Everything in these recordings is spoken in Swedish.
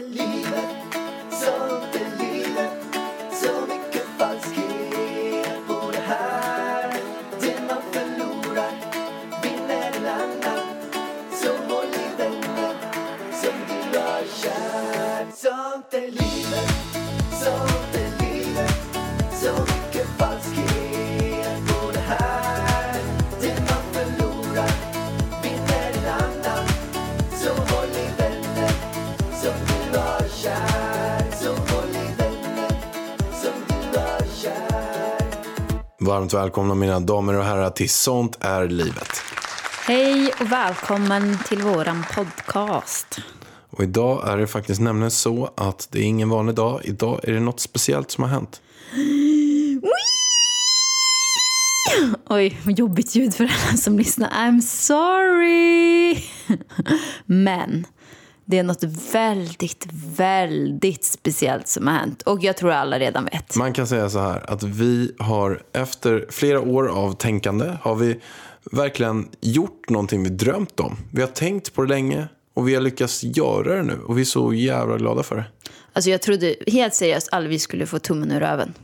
Livet Varmt välkomna mina damer och herrar till Sånt är livet. Hej och välkommen till våran podcast. Och idag är det faktiskt nämligen så att det är ingen vanlig dag. Idag är det något speciellt som har hänt. Oj, vad jobbigt ljud för alla som lyssnar. I'm sorry! Men det är något väldigt, väldigt speciellt som har hänt. Och jag tror alla redan vet. Man kan säga så här att vi har efter flera år av tänkande har vi verkligen gjort någonting vi drömt om. Vi har tänkt på det länge och vi har lyckats göra det nu. Och vi är så jävla glada för det. Alltså jag trodde helt seriöst aldrig vi skulle få tummen ur röven.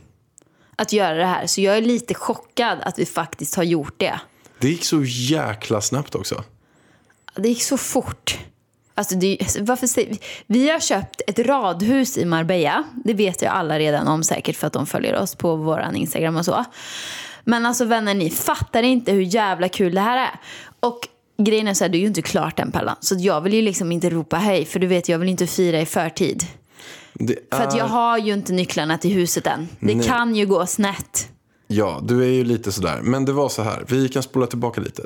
Att göra det här. Så jag är lite chockad att vi faktiskt har gjort det. Det gick så jäkla snabbt också. Det gick så fort. Alltså det, varför säger, vi har köpt ett radhus i Marbella. Det vet ju alla redan om säkert för att de följer oss på vår Instagram och så. Men alltså vänner, ni fattar inte hur jävla kul det här är. Och grejen är så här, det är ju inte klart än Pallan. Så jag vill ju liksom inte ropa hej, för du vet jag vill inte fira i förtid. Det För att jag är- har ju inte nycklarna till huset än. Det Nej. kan ju gå snett. Ja, du är ju lite sådär. Men det var så här. Vi kan spola tillbaka lite.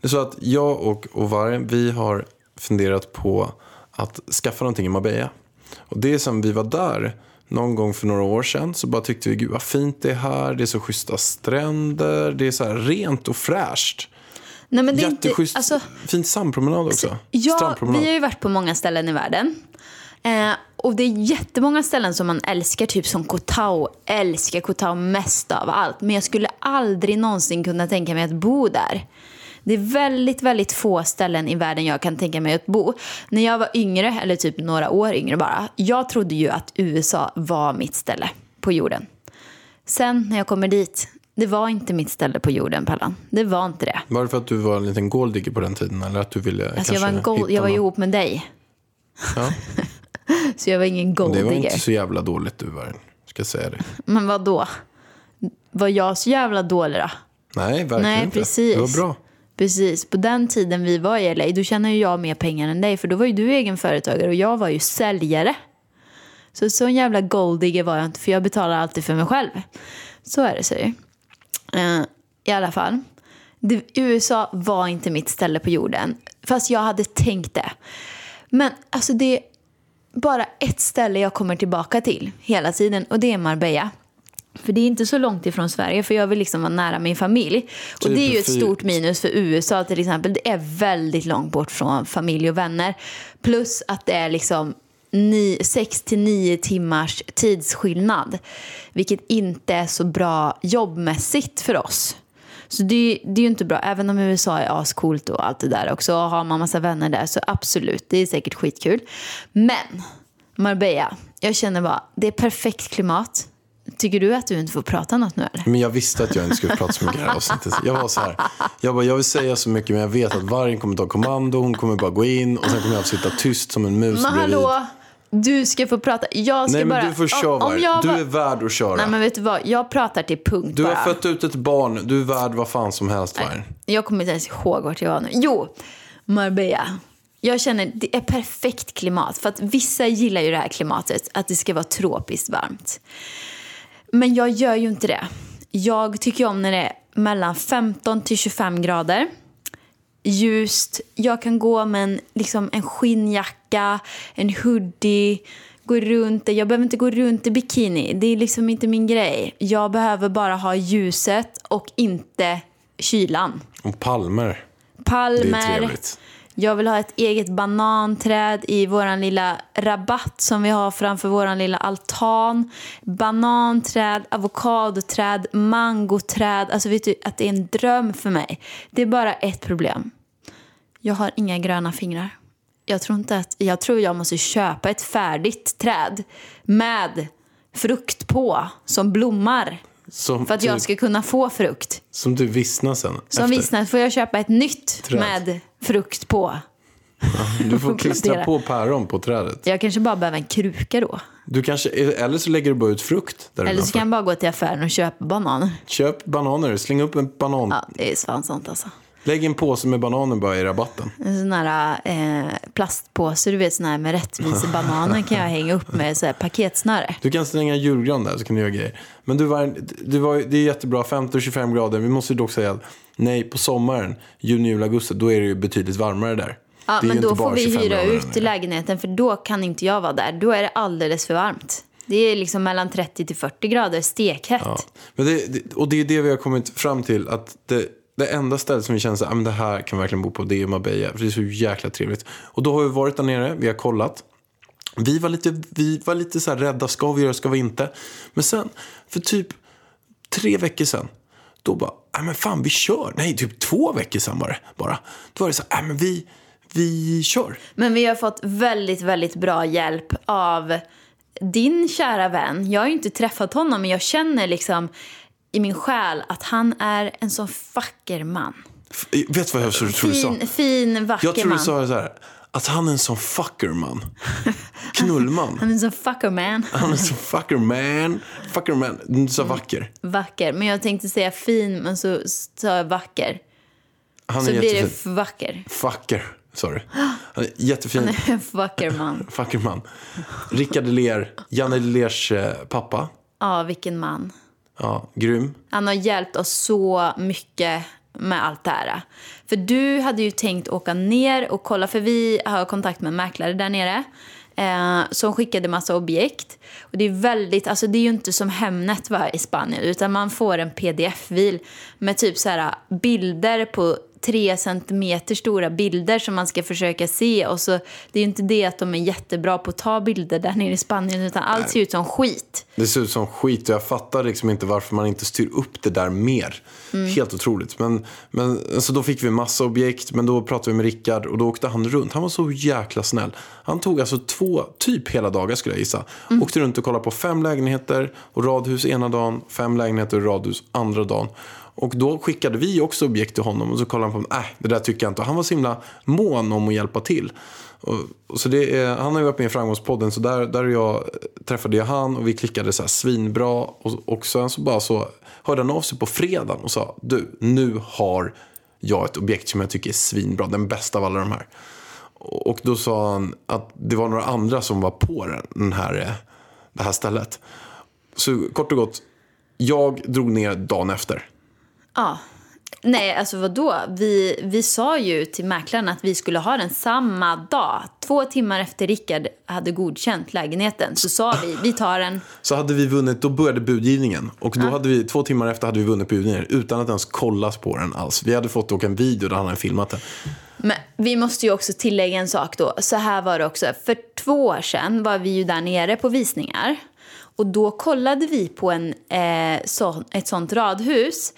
Det är så att jag och Ovaren, vi har funderat på att skaffa någonting i Marbella. Och det är som vi var där någon gång för några år sedan så bara tyckte vi gud vad fint det är här. Det är så schyssta stränder. Det är så här rent och fräscht. Nej, men det är inte, Jätteschysst. alltså, Fint sandpromenad också. Ja, Strandpromenad. vi har ju varit på många ställen i världen. Eh, och det är jättemånga ställen som man älskar, typ som Koh Tao. Älskar Koh Tao mest av allt. Men jag skulle aldrig någonsin kunna tänka mig att bo där. Det är väldigt, väldigt få ställen i världen jag kan tänka mig att bo. När jag var yngre, eller typ några år yngre bara, jag trodde ju att USA var mitt ställe på jorden. Sen när jag kommer dit, det var inte mitt ställe på jorden, Pallan. Det var inte det. Var det för att du var en liten golddigger på den tiden? Eller att du ville Alltså jag kanske var, en gold, jag var någon- ihop med dig. Ja. Så jag var ingen Det var golddigger. inte så jävla dåligt du var. Ska jag säga det. Men vad då? Var jag så jävla dålig då? Nej, verkligen Nej, inte. precis. Det var bra. Precis. På den tiden vi var i LA, då tjänade ju jag mer pengar än dig. För då var ju du egen företagare och jag var ju säljare. Så så en jävla golddigger var jag inte, för jag betalar alltid för mig själv. Så är det, säger uh, I alla fall. Det, USA var inte mitt ställe på jorden. Fast jag hade tänkt det. Men alltså det är bara ett ställe jag kommer tillbaka till hela tiden och det är Marbella. För det är inte så långt ifrån Sverige för jag vill liksom vara nära min familj. Och Typ det är ju ett stort minus för USA till exempel. Det är väldigt långt bort från familj och vänner. Plus att det är liksom 6 till 9 timmars tidsskillnad. Vilket inte är så bra jobbmässigt för oss. Så det, det är ju inte bra, även om USA är ascoolt och allt det där också. Och har man massa vänner där så absolut, det är säkert skitkul. Men Marbella, jag känner bara, det är perfekt klimat. Tycker du att du inte får prata något nu eller? Men jag visste att jag inte skulle prata så mycket i det här avsnittet. Jag var så här, jag, bara, jag vill säga så mycket men jag vet att vargen kommer ta kommando, hon kommer bara gå in och sen kommer jag sitta tyst som en mus Men bredvid. hallå, du ska få prata. Jag ska Nej men bara... du får köra om, om jag Du är värd att köra. Nej men vet du vad, jag pratar till punkt du bara. har fött ut ett barn, du är värd vad fan som helst vargen. Jag kommer inte ens ihåg vart jag var nu. Jo, Marbella. Jag känner det är perfekt klimat. För att vissa gillar ju det här klimatet, att det ska vara tropiskt varmt. Men jag gör ju inte det. Jag tycker om när det är mellan 15 till 25 grader. Ljust. Jag kan gå med en, liksom en skinnjacka, en hoodie, gå runt. Jag behöver inte gå runt i bikini. Det är liksom inte min grej. Jag behöver bara ha ljuset och inte kylan. Och palmer, det är Palmer. trevligt. Jag vill ha ett eget bananträd i vår lilla rabatt som vi har framför vår lilla altan. Bananträd, avokadoträd, mangoträd. Alltså vet du att det är en dröm för mig. Det är bara ett problem. Jag har inga gröna fingrar. jag tror inte att, jag tror jag måste köpa ett färdigt träd med frukt på som blommar. Som, För att jag typ- ska kunna få frukt. som du vissnar sen. Som efter. vissnar får jag köpa ett nytt Träd. med frukt på. Du får klistra på päron på trädet. Jag kanske bara behöver en kruka då. Du kanske, eller så lägger du bara ut frukt där Eller så kan jag bara gå till affären och köpa bananer. Köp bananer, släng upp en banan. Ja, det är fan sånt alltså. Lägg en påse med bananer bara i rabatten. En sån här eh, plastpåse, du vet sån här med rättvisebananer kan jag hänga upp med så här paketsnöre. Du kan slänga julgran där så kan du göra grejer. Men du var, du var, det är jättebra, 15-25 grader. Vi måste ju dock säga att nej, på sommaren, juni, juli, augusti, då är det ju betydligt varmare där. Ja, men då får vi 25 hyra ut lägenheten för då kan inte jag vara där. Då är det alldeles för varmt. Det är liksom mellan 30 till 40 grader stekhett. Ja. Men det, det, och det är det vi har kommit fram till. att det, det enda stället som vi känner så här, ah, men det här kan vi verkligen bo på, det är Marbella. För det är så jäkla trevligt. Och då har vi varit där nere, vi har kollat. Vi var lite, vi var lite så här rädda, ska vi göra, ska vi inte? Men sen, för typ tre veckor sedan, då bara, nej men fan vi kör. Nej, typ två veckor sedan var det bara. Då var det så här, nej men vi, vi kör. Men vi har fått väldigt, väldigt bra hjälp av din kära vän. Jag har ju inte träffat honom, men jag känner liksom i min själ att han är en sån vacker man. F- Vet du vad jag tror du sa? Fin, vacker Jag tror man. du sa så här, att han är en sån fuckerman. Knullman. Han är en sån fucker man. Han är så fucker man. Fucker man. Du sa Mm. vacker. Vacker. Men jag tänkte säga fin, men så sa jag vacker. Han Så är blir det jättefin. vacker. Fucker. Sorry. Han är jättefin. Han är en vacker man. Fucker man. Rickard Ler, Janne Lers eh, pappa. Ja, vilken man. Ja, grym. Han har hjälpt oss så mycket med allt det här. För du hade ju tänkt åka ner och kolla, för vi har kontakt med en mäklare där nere. Eh, som skickade massa objekt. Och det är väldigt, alltså det är ju inte som Hemnet va, i Spanien. Utan man får en pdf-fil med typ så här bilder på tre centimeter stora bilder som man ska försöka se. Och så, det är ju inte det att de är jättebra på att ta bilder där nere i Spanien. Utan allt ser ut som skit. Det ser ut som skit och jag fattar liksom inte varför man inte styr upp det där mer. Helt otroligt. Men, men, så då fick vi massa objekt, men då pratade vi med Rickard och då åkte han runt. Han var så jäkla snäll. Han tog alltså två, typ hela dagar skulle jag gissa. Åkte runt och kollade på fem lägenheter och radhus ena dagen, fem lägenheter och radhus andra dagen. Och då skickade vi också objekt till honom och så kollade han på, nej det där tycker jag inte. Och han var så himla mån om att hjälpa till. Och, och så det är, han har ju varit med i Framgångspodden så där, där jag, träffade jag han och vi klickade så här svinbra. Och, och sen så bara så hörde han av sig på fredagen och sa du, nu har jag ett objekt som jag tycker är svinbra, den bästa av alla de här. Och då sa han att det var några andra som var på den- här, det här stället. Så kort och gott, jag drog ner dagen efter. Ja. Nej, alltså vadå? Vi, vi sa ju till mäklaren att vi skulle ha den samma dag. Två timmar efter Rickard hade godkänt lägenheten så sa vi, vi tar den. Så hade vi vunnit, då började budgivningen. Och då hade vi, två timmar efter hade vi vunnit budgivningen utan att ens kollas på den alls. Vi hade fått åka en video där han hade filmat den. Men vi måste ju också tillägga en sak då. Så här var det också. För två år sedan var vi ju där nere på visningar. Och då kollade vi på en, eh, så, ett sånt radhus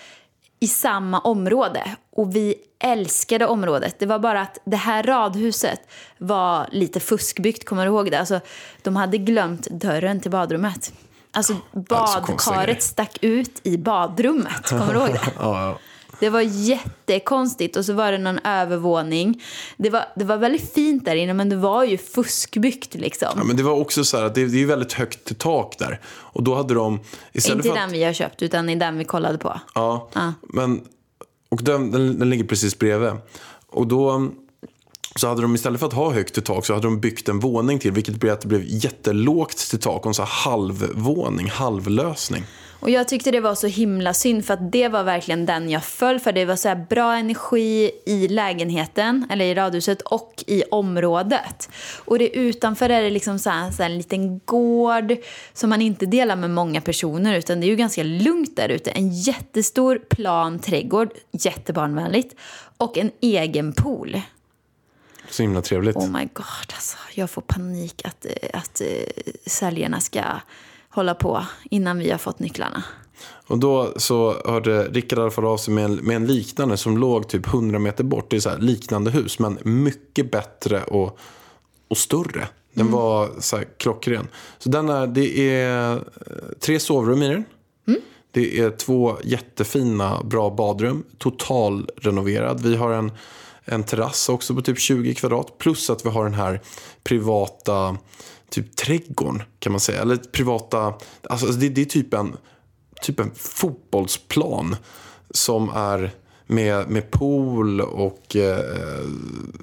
i samma område. Och vi älskade området. Det var bara att det här radhuset var lite fuskbyggt, kommer du ihåg det? Alltså, de hade glömt dörren till badrummet. Alltså badkaret stack ut i badrummet, kommer du ihåg det? Ja, ja. Det var jättekonstigt och så var det någon övervåning. Det var, det var väldigt fint där inne men det var ju fuskbyggt liksom. Ja, men det var också så här att det, det är väldigt högt till tak där. Och då hade de, istället Inte för den att, vi har köpt utan i den vi kollade på. Ja, men, och den, den, den ligger precis bredvid. Och då så hade de istället för att ha högt till tak så hade de byggt en våning till. Vilket blev att det blev jättelågt till tak och en så halvvåning, halvlösning. Och jag tyckte det var så himla synd för att det var verkligen den jag föll för. Det var så här bra energi i lägenheten, eller i radhuset och i området. Och det utanför är det liksom så här, så här en liten gård som man inte delar med många personer utan det är ju ganska lugnt där ute. En jättestor plan trädgård, jättebarnvänligt, och en egen pool. Så himla trevligt. Oh my god, alltså. Jag får panik att, eh, att uh, säljarna ska hålla på innan vi har fått nycklarna. Och då så hörde Rickard fall av sig med en, med en liknande som låg typ 100 meter bort. Det är så här liknande hus men mycket bättre och och större. Den var så här klockren. Så den är, det är eh, tre sovrum i den. Det är två jättefina, bra badrum. Total renoverad. Vi har en, en terrass också på typ 20 kvadrat. Plus att vi har den här privata typ trädgården kan man säga. Eller privata, alltså det, det är typ en, typ en fotbollsplan. Som är med, med pool och eh,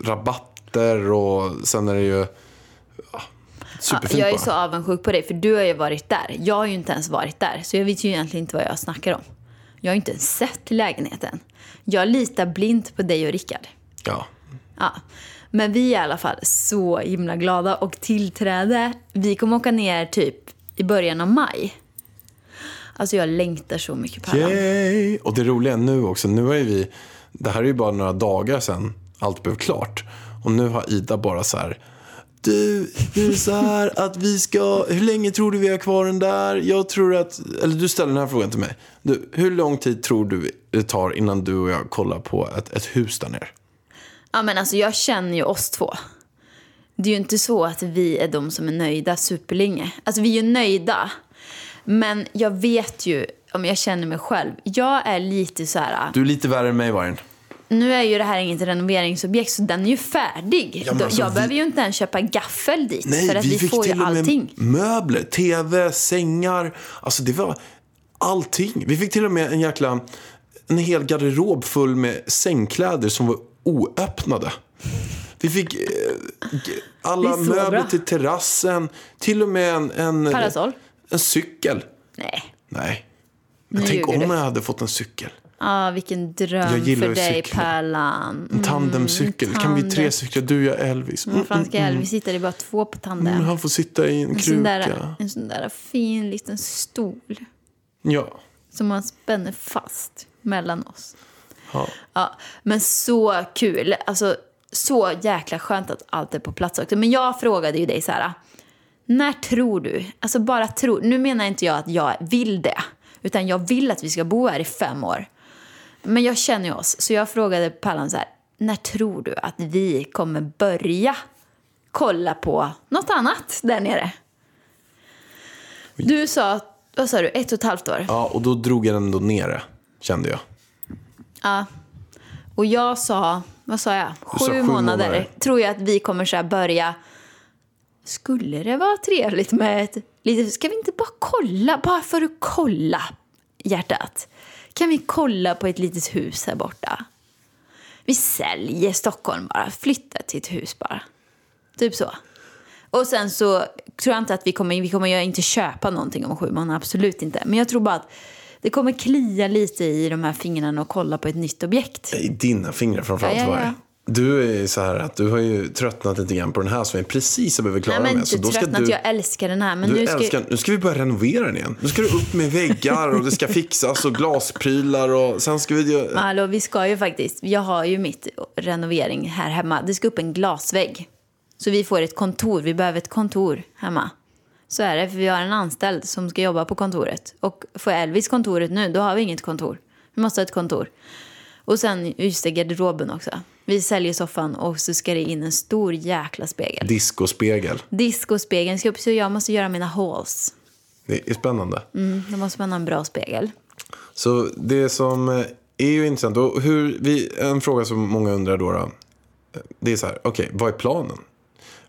rabatter och sen är det ju ja, superfint jag är bara. så avundsjuk på dig, för du har ju varit där. Jag har ju inte ens varit där, så jag vet ju egentligen inte vad jag snackar om. Jag har ju inte ens sett lägenheten. Jag litar blint på dig och Rickard. Ja. Ja. Men vi är i alla fall så himla glada och tillträde. Vi kommer åka ner typ i början av maj. Alltså jag längtar så mycket Pärlan. Yay! Och det roliga nu också, nu är vi, det här är ju bara några dagar sedan allt blev klart. Och nu har Ida bara så här, du, det är så här att vi ska, hur länge tror du vi har kvar den där? Jag tror att, eller du ställer den här frågan till mig. Du, hur lång tid tror du det tar innan du och jag kollar på ett, ett hus där nere? Ja men alltså jag känner ju oss två. Det är ju inte så att vi är de som är nöjda superlänge. Alltså vi är ju nöjda. Men jag vet ju, om jag känner mig själv, jag är lite så här. Du är lite värre än mig Vargen. Nu är ju det här inget renoveringsobjekt så den är ju färdig. Ja, alltså, jag vi- behöver ju inte ens köpa gaffel dit Nej, för att vi, vi fick får ju till med allting. möbler, tv, sängar. Alltså det var allting. Vi fick till och med en jäkla, en hel garderob full med sängkläder som var oöppnade. Vi fick eh, alla möbler bra. till terrassen. Till och med en, en, Parasoll? en cykel. Nej. Nej. Men Nu tänk om du. jag hade fått en cykel. Ah, vilken Jag dröm gillar för dig cykla. Pärlan. En tandemcykel. kan vi tre tandem. cykla? Du, jag, Elvis. Vad fan ska Elvis sitta? Det bara två på tandem. Mm, han får sitta i en en, sån där, kruka. en sån där fin liten stol Ja. som man spänner fast mellan oss. Ja. Ja, men så kul. Alltså, så jäkla skönt att allt är på plats också. Men jag frågade ju dig så här. När tror du, alltså bara tro, nu menar inte jag att jag vill det. Utan jag vill att vi ska bo här i fem år. Men jag känner ju oss, så jag frågade Pallan så här. När tror du att vi kommer börja kolla på något annat där nere? Du sa, vad sa du, ett och ett halvt år? Ja, och då drog jag ändå ner det, kände jag. Ja. Och jag sa, vad sa jag? Sju, sa sju månader. månader. Tror jag att vi kommer så börja. Skulle det vara trevligt med ett litet, ska vi inte bara kolla, bara för att kolla hjärtat. Kan vi kolla på ett litet hus här borta? Vi säljer Stockholm bara, flyttar till ett hus bara. Typ så. Och sen så tror jag inte att vi kommer, vi kommer inte köpa någonting om sju månader, absolut inte. Men jag tror bara att det kommer klia lite i de här fingrarna och kolla på ett nytt objekt. I dina fingrar framförallt Ja, ja, ja. Du är så här att du har ju tröttnat lite grann på den här som är precis vi är klara Nej men med. Så då ska tröttnat, du, jag älskar den här. Men du nu ska, älskar, nu ska vi börja renovera den igen. Nu ska du upp med väggar och det ska fixas och glasprylar och sen ska vi göra... Hallå, vi ska ju faktiskt, jag har ju mitt renovering här hemma. Det ska upp en glasvägg. Så vi får ett kontor, vi behöver ett kontor hemma. Så är det, för vi har en anställd som ska jobba på kontoret. Och får Elvis kontoret nu, då har vi inget kontor. Vi måste ha ett kontor. Och sen, just det, garderoben också. Vi säljer soffan och så ska det in en stor jäkla spegel. Discospegel. Discospegeln ska upp, så jag måste göra mina halls. Det är spännande. Mm, då måste man ha en bra spegel. Så det som eh, är ju intressant, och hur vi, en fråga som många undrar då, då det är så här, okej, vad är planen?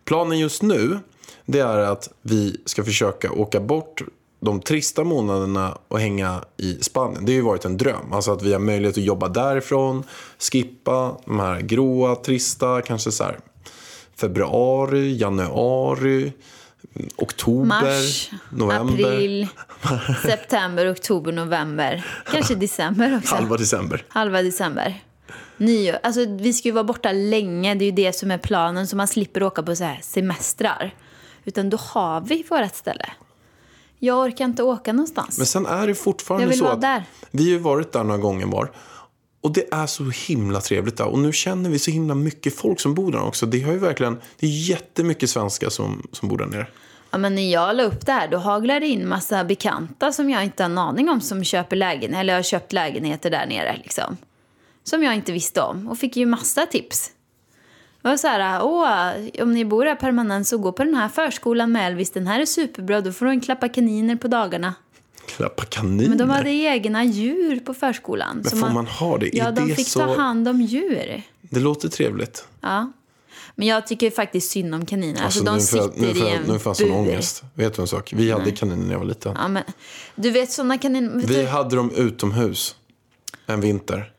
Planen just nu, det är att vi ska försöka åka bort de trista månaderna och hänga i Spanien. Det har ju varit en dröm. Alltså att vi har möjlighet att jobba därifrån, skippa de här gråa, trista, kanske så här februari, januari, oktober, Mars, november, april, september, oktober, november. Kanske december också. halva december. Halva december. Nyår. Alltså, vi ska ju vara borta länge. Det är ju det som är planen. Så man slipper åka på så här semestrar. Utan då har vi vårt ställe. Jag orkar inte åka någonstans. Men sen är det fortfarande så att där. vi har ju varit där några gånger var. Och det är så himla trevligt där. Och nu känner vi så himla mycket folk som bor där också. Det har ju verkligen, det är jättemycket svenskar som, som bor där nere. Ja, men när jag la upp det här då haglar det in massa bekanta som jag inte har en aning om som köper lägenheter eller har köpt lägenheter där nere liksom. Som jag inte visste om och fick ju massa tips. Och så här, åh, om ni bor här permanent så gå på den här förskolan med Elvis. Den här är superbra, då får du en klappa kaniner på dagarna. Klappa kaniner. Men de hade egna djur på förskolan. Men får man ha det? Ja, Är de det fick så- ta hand om djur. Det låter trevligt. Ja. Men jag tycker faktiskt synd om kaniner. Alltså, Alltså, de nu sitter nu i en nu får jag sån ångest. Vet du en sak? Vi hade kaniner när jag var liten. Ja, men, du vet sådana kaniner... Vi du, hade dem utomhus en vinter.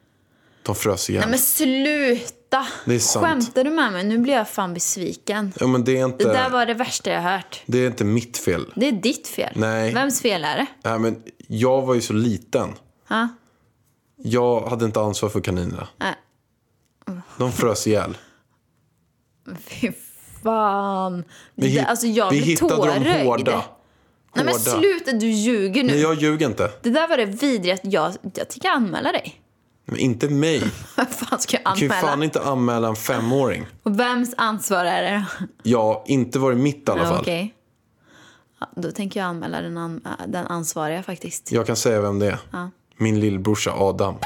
De frös ihjäl. Nej men sluta! Det är sant. Skämtar du med mig? Nu blir jag fan besviken. Ja, men det är inte, Det där var det värsta jag hört. det är inte mitt fel. Det är ditt fel. Nej. Vems fel är det? Nej, men jag var ju så liten. Ja. Jag hade inte ansvar för kaninerna. Nej. De frös ihjäl. Fy fan. Vi, det, alltså jag vi hittade tårögd. dem hårda. Nej men Hårda. sluta, du ljuger nu. Nej, jag ljuger inte. Det där var det vidrigaste. Jag, jag tänker anmäla dig. Men inte mig. Vad fan ska jag Jag kan ju anmäla? fan inte anmäla en femåring. Och vems ansvar är det då? Ja, inte var det mitt i alla Ja, fall. Okej. Ja, då tänker jag anmäla den, an, äh, den ansvariga faktiskt. Jag kan säga vem det är. Min lillbrorsa Adam.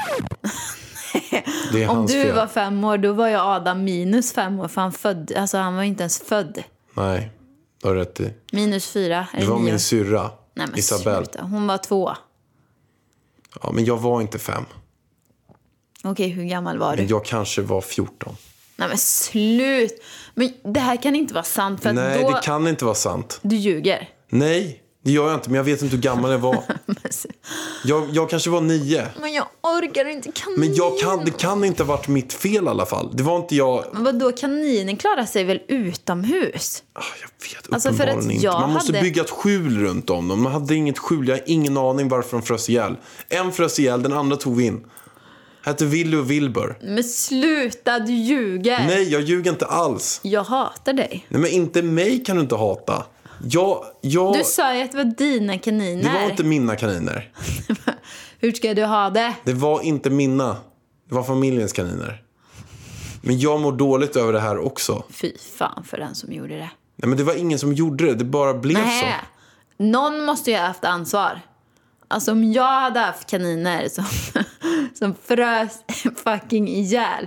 Det är Om hans du fel. var fem år, då var jag Adam minus fem år. För han, född, alltså, han var ju inte ens född. Nej, du har rätt i. Minus fyra. Det Eller var nio år. min syrra, Nej, men Isabelle. sluta. Hon var två. Ja, men jag var inte fem. Okej, hur gammal var du? Jag kanske var 14. Nej men slut! Men det här kan inte vara sant för Nej, då... det kan inte vara sant. Du ljuger. Nej, det gör jag inte. Men jag vet inte hur gammal jag var. Jag, jag kanske var nio. Men jag orkar inte kanin. Men jag kan, det kan inte ha varit mitt fel i alla fall. Det var inte jag... Men vadå, kaninen klarar sig väl utomhus? Ah, Jag vet Alltså, för uppenbarligen att inte. Man måste hade- bygga ett skjul runt om dem. Man hade inget skjul. Jag har ingen aning varför de frös ihjäl. En frös ihjäl, den andra tog vi in. Hette Willy och Wilbur. Men sluta, du ljuger. Nej, jag ljuger inte alls. Jag hatar dig. Nej, men inte mig kan du inte hata. Jag, jag, Du sa ju att det var dina kaniner. det var inte mina kaniner. Hur ska du ha det? Det var inte mina. Det var familjens kaniner. Men jag mår dåligt över det här också. Fy fan för den som gjorde det. Nej, men det var ingen som gjorde det. Det bara blev så. Nej. Någon måste ju ha haft ansvar. Alltså om jag hade haft kaniner som, som frös fucking ihjäl.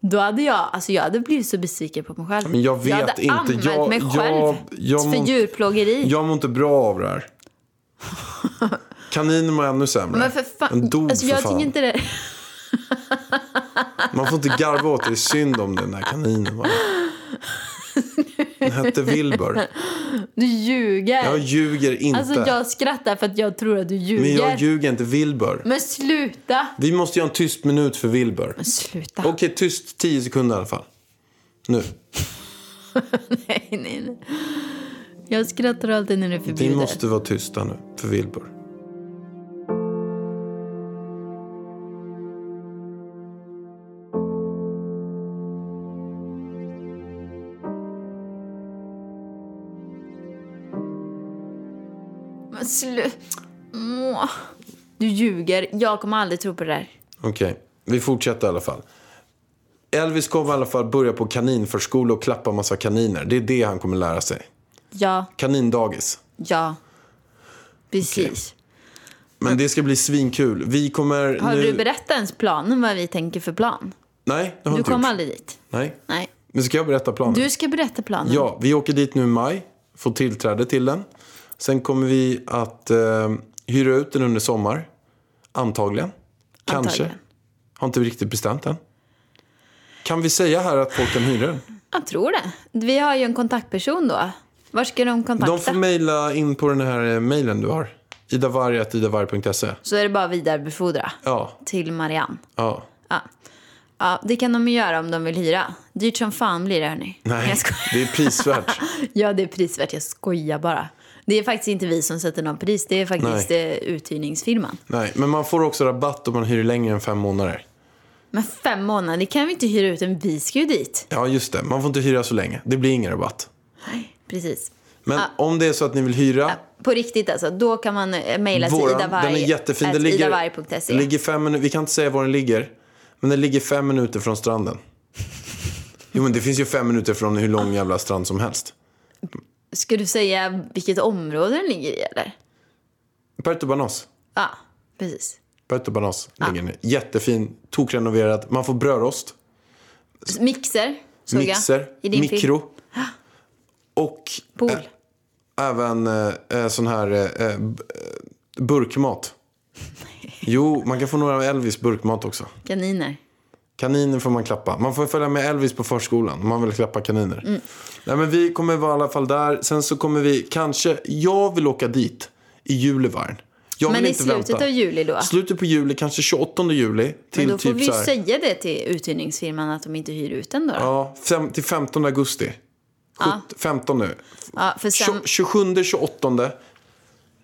Då hade jag, alltså jag hade blivit så besviken på mig själv. Men jag vet hade inte. anmält Jag- mig jag- själv jag för må- djurplågeri. Jag mår inte bra av det här. Kaniner mår ännu sämre. Men för fan, Den dog alltså för jag fan. inte det. Man får inte garva åt det. Det är synd om den där kaninen. bara. Den hette Wilbur. Du ljuger. Jag ljuger inte. Alltså jag skrattar för att jag tror att du ljuger. Men jag ljuger inte. Wilbur. Men sluta. Vi måste göra en tyst minut för Wilbur. Men sluta. Okej, tyst 10 sekunder i alla fall. Nu. Nej, nej, nej. Jag skrattar alltid när det är Vi måste vara tysta nu för Wilbur. Men sluta. Du ljuger. Jag kommer aldrig tro på det där. Okej, vi fortsätter i alla fall. Elvis kommer i alla fall börja på kaninförskola och klappa massa kaniner. Det är det han kommer lära sig. Ja, Kanindagis. ja. Precis. Men det ska bli svinkul. Vi kommer Har nu... du berättat ens planen vad vi tänker för plan? Nej, det har Du inte kom gjort. aldrig dit. Nej. Nej. Men ska jag berätta planen? Du ska berätta planen. Ja, vi åker dit nu i maj. Får tillträde till den. Sen kommer vi att eh, hyra ut den under sommar. Antagligen. Kanske. Antagligen. Har inte riktigt bestämt än. Kan vi säga här att folk kan hyra den? Jag tror det. Vi har ju en kontaktperson då. Var ska de kontakta? De får mejla in på den här eh, mejlen du har. idavarg.idavarg.se. Så är det bara att vidarebefordra Ja, till Marianne. ja. Ja. ja, det kan de göra om de vill hyra. Dyrt som fan blir det hörni. Nej, det är prisvärt. Ja, det är prisvärt. Jag skojar bara. Det är faktiskt inte vi som sätter någon pris. Det är faktiskt eh, uthyrningsfirman. Nej, men man får också rabatt om man hyr längre än fem månader. Men fem månader, det kan vi inte hyra ut en. Vi ska ju dit. Ja, just det. Man får inte hyra så länge. Det blir ingen rabatt. Nej, precis. Men om det är så att ni vill hyra. På riktigt alltså, då kan man eh, mejla till Våran, idavarg, den är jättefin. Det ligger, idavarg.se. ligger fem minuter. Vi kan inte säga var den ligger. Men den ligger fem minuter från stranden. Jo, men det finns ju fem minuter från hur lång jävla strand som helst. Ska du säga vilket område den ligger i eller? Puerto Banos. Ja, precis. Puerto Banos ligger den. Jättefin, tokrenoverad. Man får brödrost. Mixer. såg mixer, jag. I din mikro. Och Pool. ä- även eh, eh, sån här eh, burkmat. Jo, man kan få några Elvis burkmat också. Kaniner. Kaniner får man klappa. Man får följa med Elvis på förskolan om man vill klappa kaniner. Mm. Nej, men vi kommer vara i alla fall där. Sen så kommer vi kanske, jag vill åka dit i juli Varn. Jag Men i slutet vänta. av juli då? Slutet på juli, kanske 28 juli. Till Men då får typ vi så här, säga det till uthyrningsfirman att de inte hyr ut den då. då. Ja, fem, till 15 augusti. Ja. 15 nu. Ja, sen... 27, 28.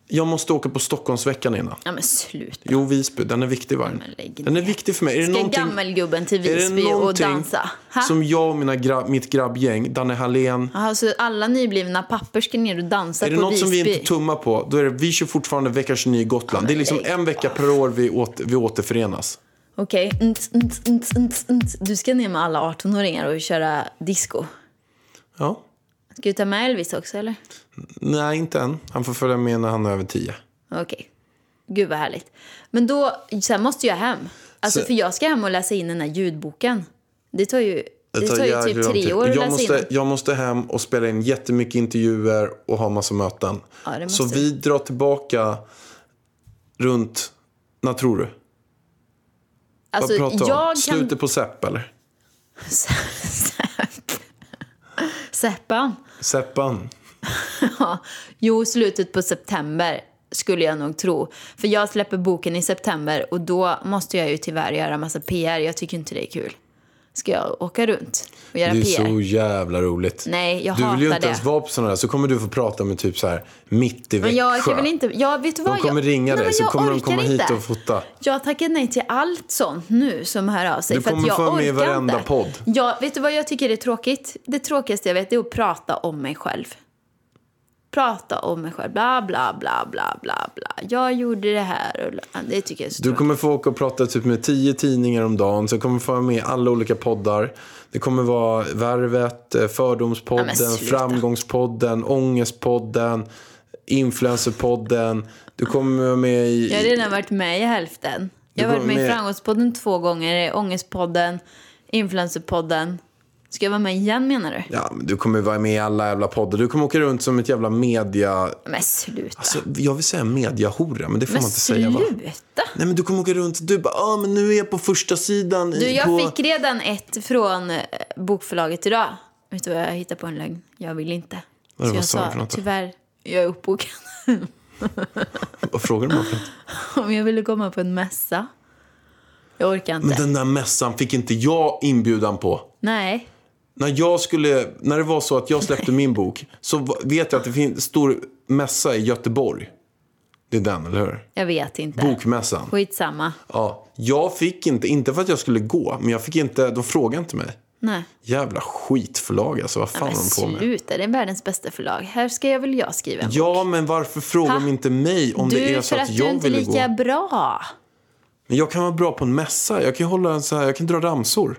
Jag måste åka på Stockholmsveckan innan. Ja men sluta. Jo, Visby. Den är viktig, men lägg Den är viktig för mig. Är det Ska någonting, gammelgubben till Visby och dansa? Ha? som jag och mina gra, mitt grabbgäng, Danne Hallén, Jaha, så alla nyblivna pappor ska ner och dansa är det på något Visby? som vi inte tummar på, då är det vi kör fortfarande vecka 29 i Gotland. det är liksom en vecka per år vi, åter, vi återförenas. Okej, nt. du ska ner med alla 18-åringar och köra disco. Ja. Ska du ta med Elvis också eller? Nej, inte än. Han får följa med när han är över 10. Okej. Gud vad härligt. Men då, sen måste jag hem. Alltså Så- för jag ska hem och läsa in den här ljudboken. Det tar ju, det Det tar tar ju typ tre år att jag läsa måste, in. jag måste hem och spela in jättemycket intervjuer och ha massa möten. Ja, det Så måste vi drar tillbaka runt, när tror du? Alltså Vad pratar vi om? jag kan... Slutet på Sepp eller? Sepp. Seppan. Seppan. Ja. Jo, slutet på september skulle jag nog tro. För jag släpper boken i september och då måste jag ju tyvärr göra massa PR. Jag tycker inte det är kul. Ska jag åka runt och göra Det är PR? så jävla roligt. Nej, jag du vill ju hatar inte det. ens vara på sådana där. Så kommer du få prata med typ så här mitt i Växjö. Men jag kan väl inte... Ja, vet du vad? De kommer jag, ringa dig så jag kommer de komma hit inte. och fota. Jag tackar nej till allt sånt nu som hör av sig. Du för att kommer jag få med i varenda inte. podd. Ja, vet du vad jag tycker är tråkigt? Det tråkigaste jag vet är att prata om mig själv. Prata om mig själv. Bla, bla, bla, bla, bla, bla. Jag gjorde det här och det tycker jag är så Du kommer få åka och prata typ med tio tidningar om dagen. Så kommer få vara med i alla olika poddar. Det kommer vara Värvet, eh, Ja, Fördomspodden, sluta. Framgångspodden, Ångestpodden, Influencerpodden. Du kommer vara med i... Jag har redan varit med i hälften. Jag har varit med, kommer i med- Framgångspodden två gånger, Ångestpodden, Influencerpodden. Ska jag vara med igen menar du? Ja, men du kommer vara med i alla jävla poddar. Du kommer åka runt som ett jävla media... Men sluta. Alltså, jag vill säga mediahora, men det får men man inte säga va? sluta. Nej men du kommer åka runt du bara, ah, men nu är jag på första sidan Du, jag på... fick redan ett från eh, bokförlaget idag. Vet du vad jag hittade på en lögn? Jag vill inte. Vadå, Så vad jag sa sa, tyvärr, jag är uppbokad. Vad frågar du mig för? Om jag ville komma på en mässa. Jag orkar inte. Men den där mässan fick inte jag inbjudan på. Nej. När, jag skulle, när det var så att jag släppte min bok så vet jag att det finns en stor mässa i Göteborg. Det är den, eller hur? Jag vet inte. Bokmässan. Skitsamma. Ja, jag fick inte, inte för att jag skulle gå, men jag fick inte, de frågade inte mig. Nej. Jävla skitförlag alltså, vad fan håller de på med? sluta, det är världens bästa förlag. Här ska jag väl jag skriva en bok. Ja, men varför frågar de inte mig om Du, det är så för att, att du jag inte är lika gå? bra. Men jag kan vara bra på en mässa. Jag kan hålla en så här, jag kan dra ramsor.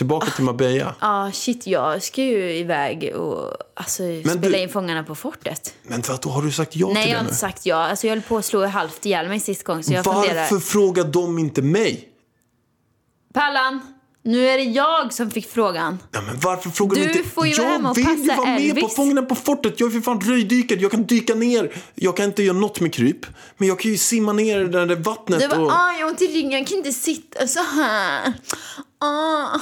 Tillbaka till Marbella. Ja, shit, jag ska ju iväg och alltså, spela du- in Fångarna på fortet. Men vad, då har du sagt ja Nej, till jag det har nu? inte sagt ja. Alltså, jag höll på att slå halvt ihjäl mig sist gång, så jag funderar. Varför frågar de inte mig? Pallan, nu är det jag som fick frågan. Ja, men varför frågar Du de inte? får ju vara jag hemma och vill ju passa vara med på Elvis. Fångarna på fortet. Jag är för fan röjdykare. Jag kan dyka ner. Jag kan inte göra något med kryp. Men jag kan ju simma ner i det där vattnet. Du bara, och... ah, jag har ont i ryggen, jag kan inte sitta så här. Ah.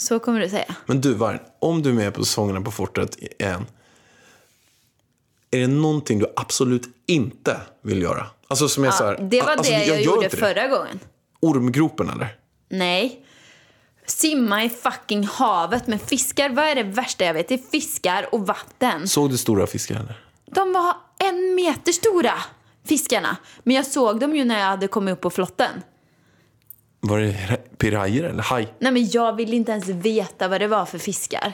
Så kommer du säga. Men du, Varn, om du är med på Sångerna på fortet igen. Är det någonting du absolut inte vill göra? Alltså som är så här, Det var alltså, det jag, gör gjorde förra gången. Ormgropen eller? Nej. Simma i fucking havet med fiskar. Vad är det värsta jag vet? Det är fiskar och vatten. Såg du stora fiskar eller? De var en meter stora, fiskarna. Men jag såg dem ju när jag hade kommit upp på flotten. Var det pirajer eller haj? Nej men jag vill inte ens veta vad det var för fiskar.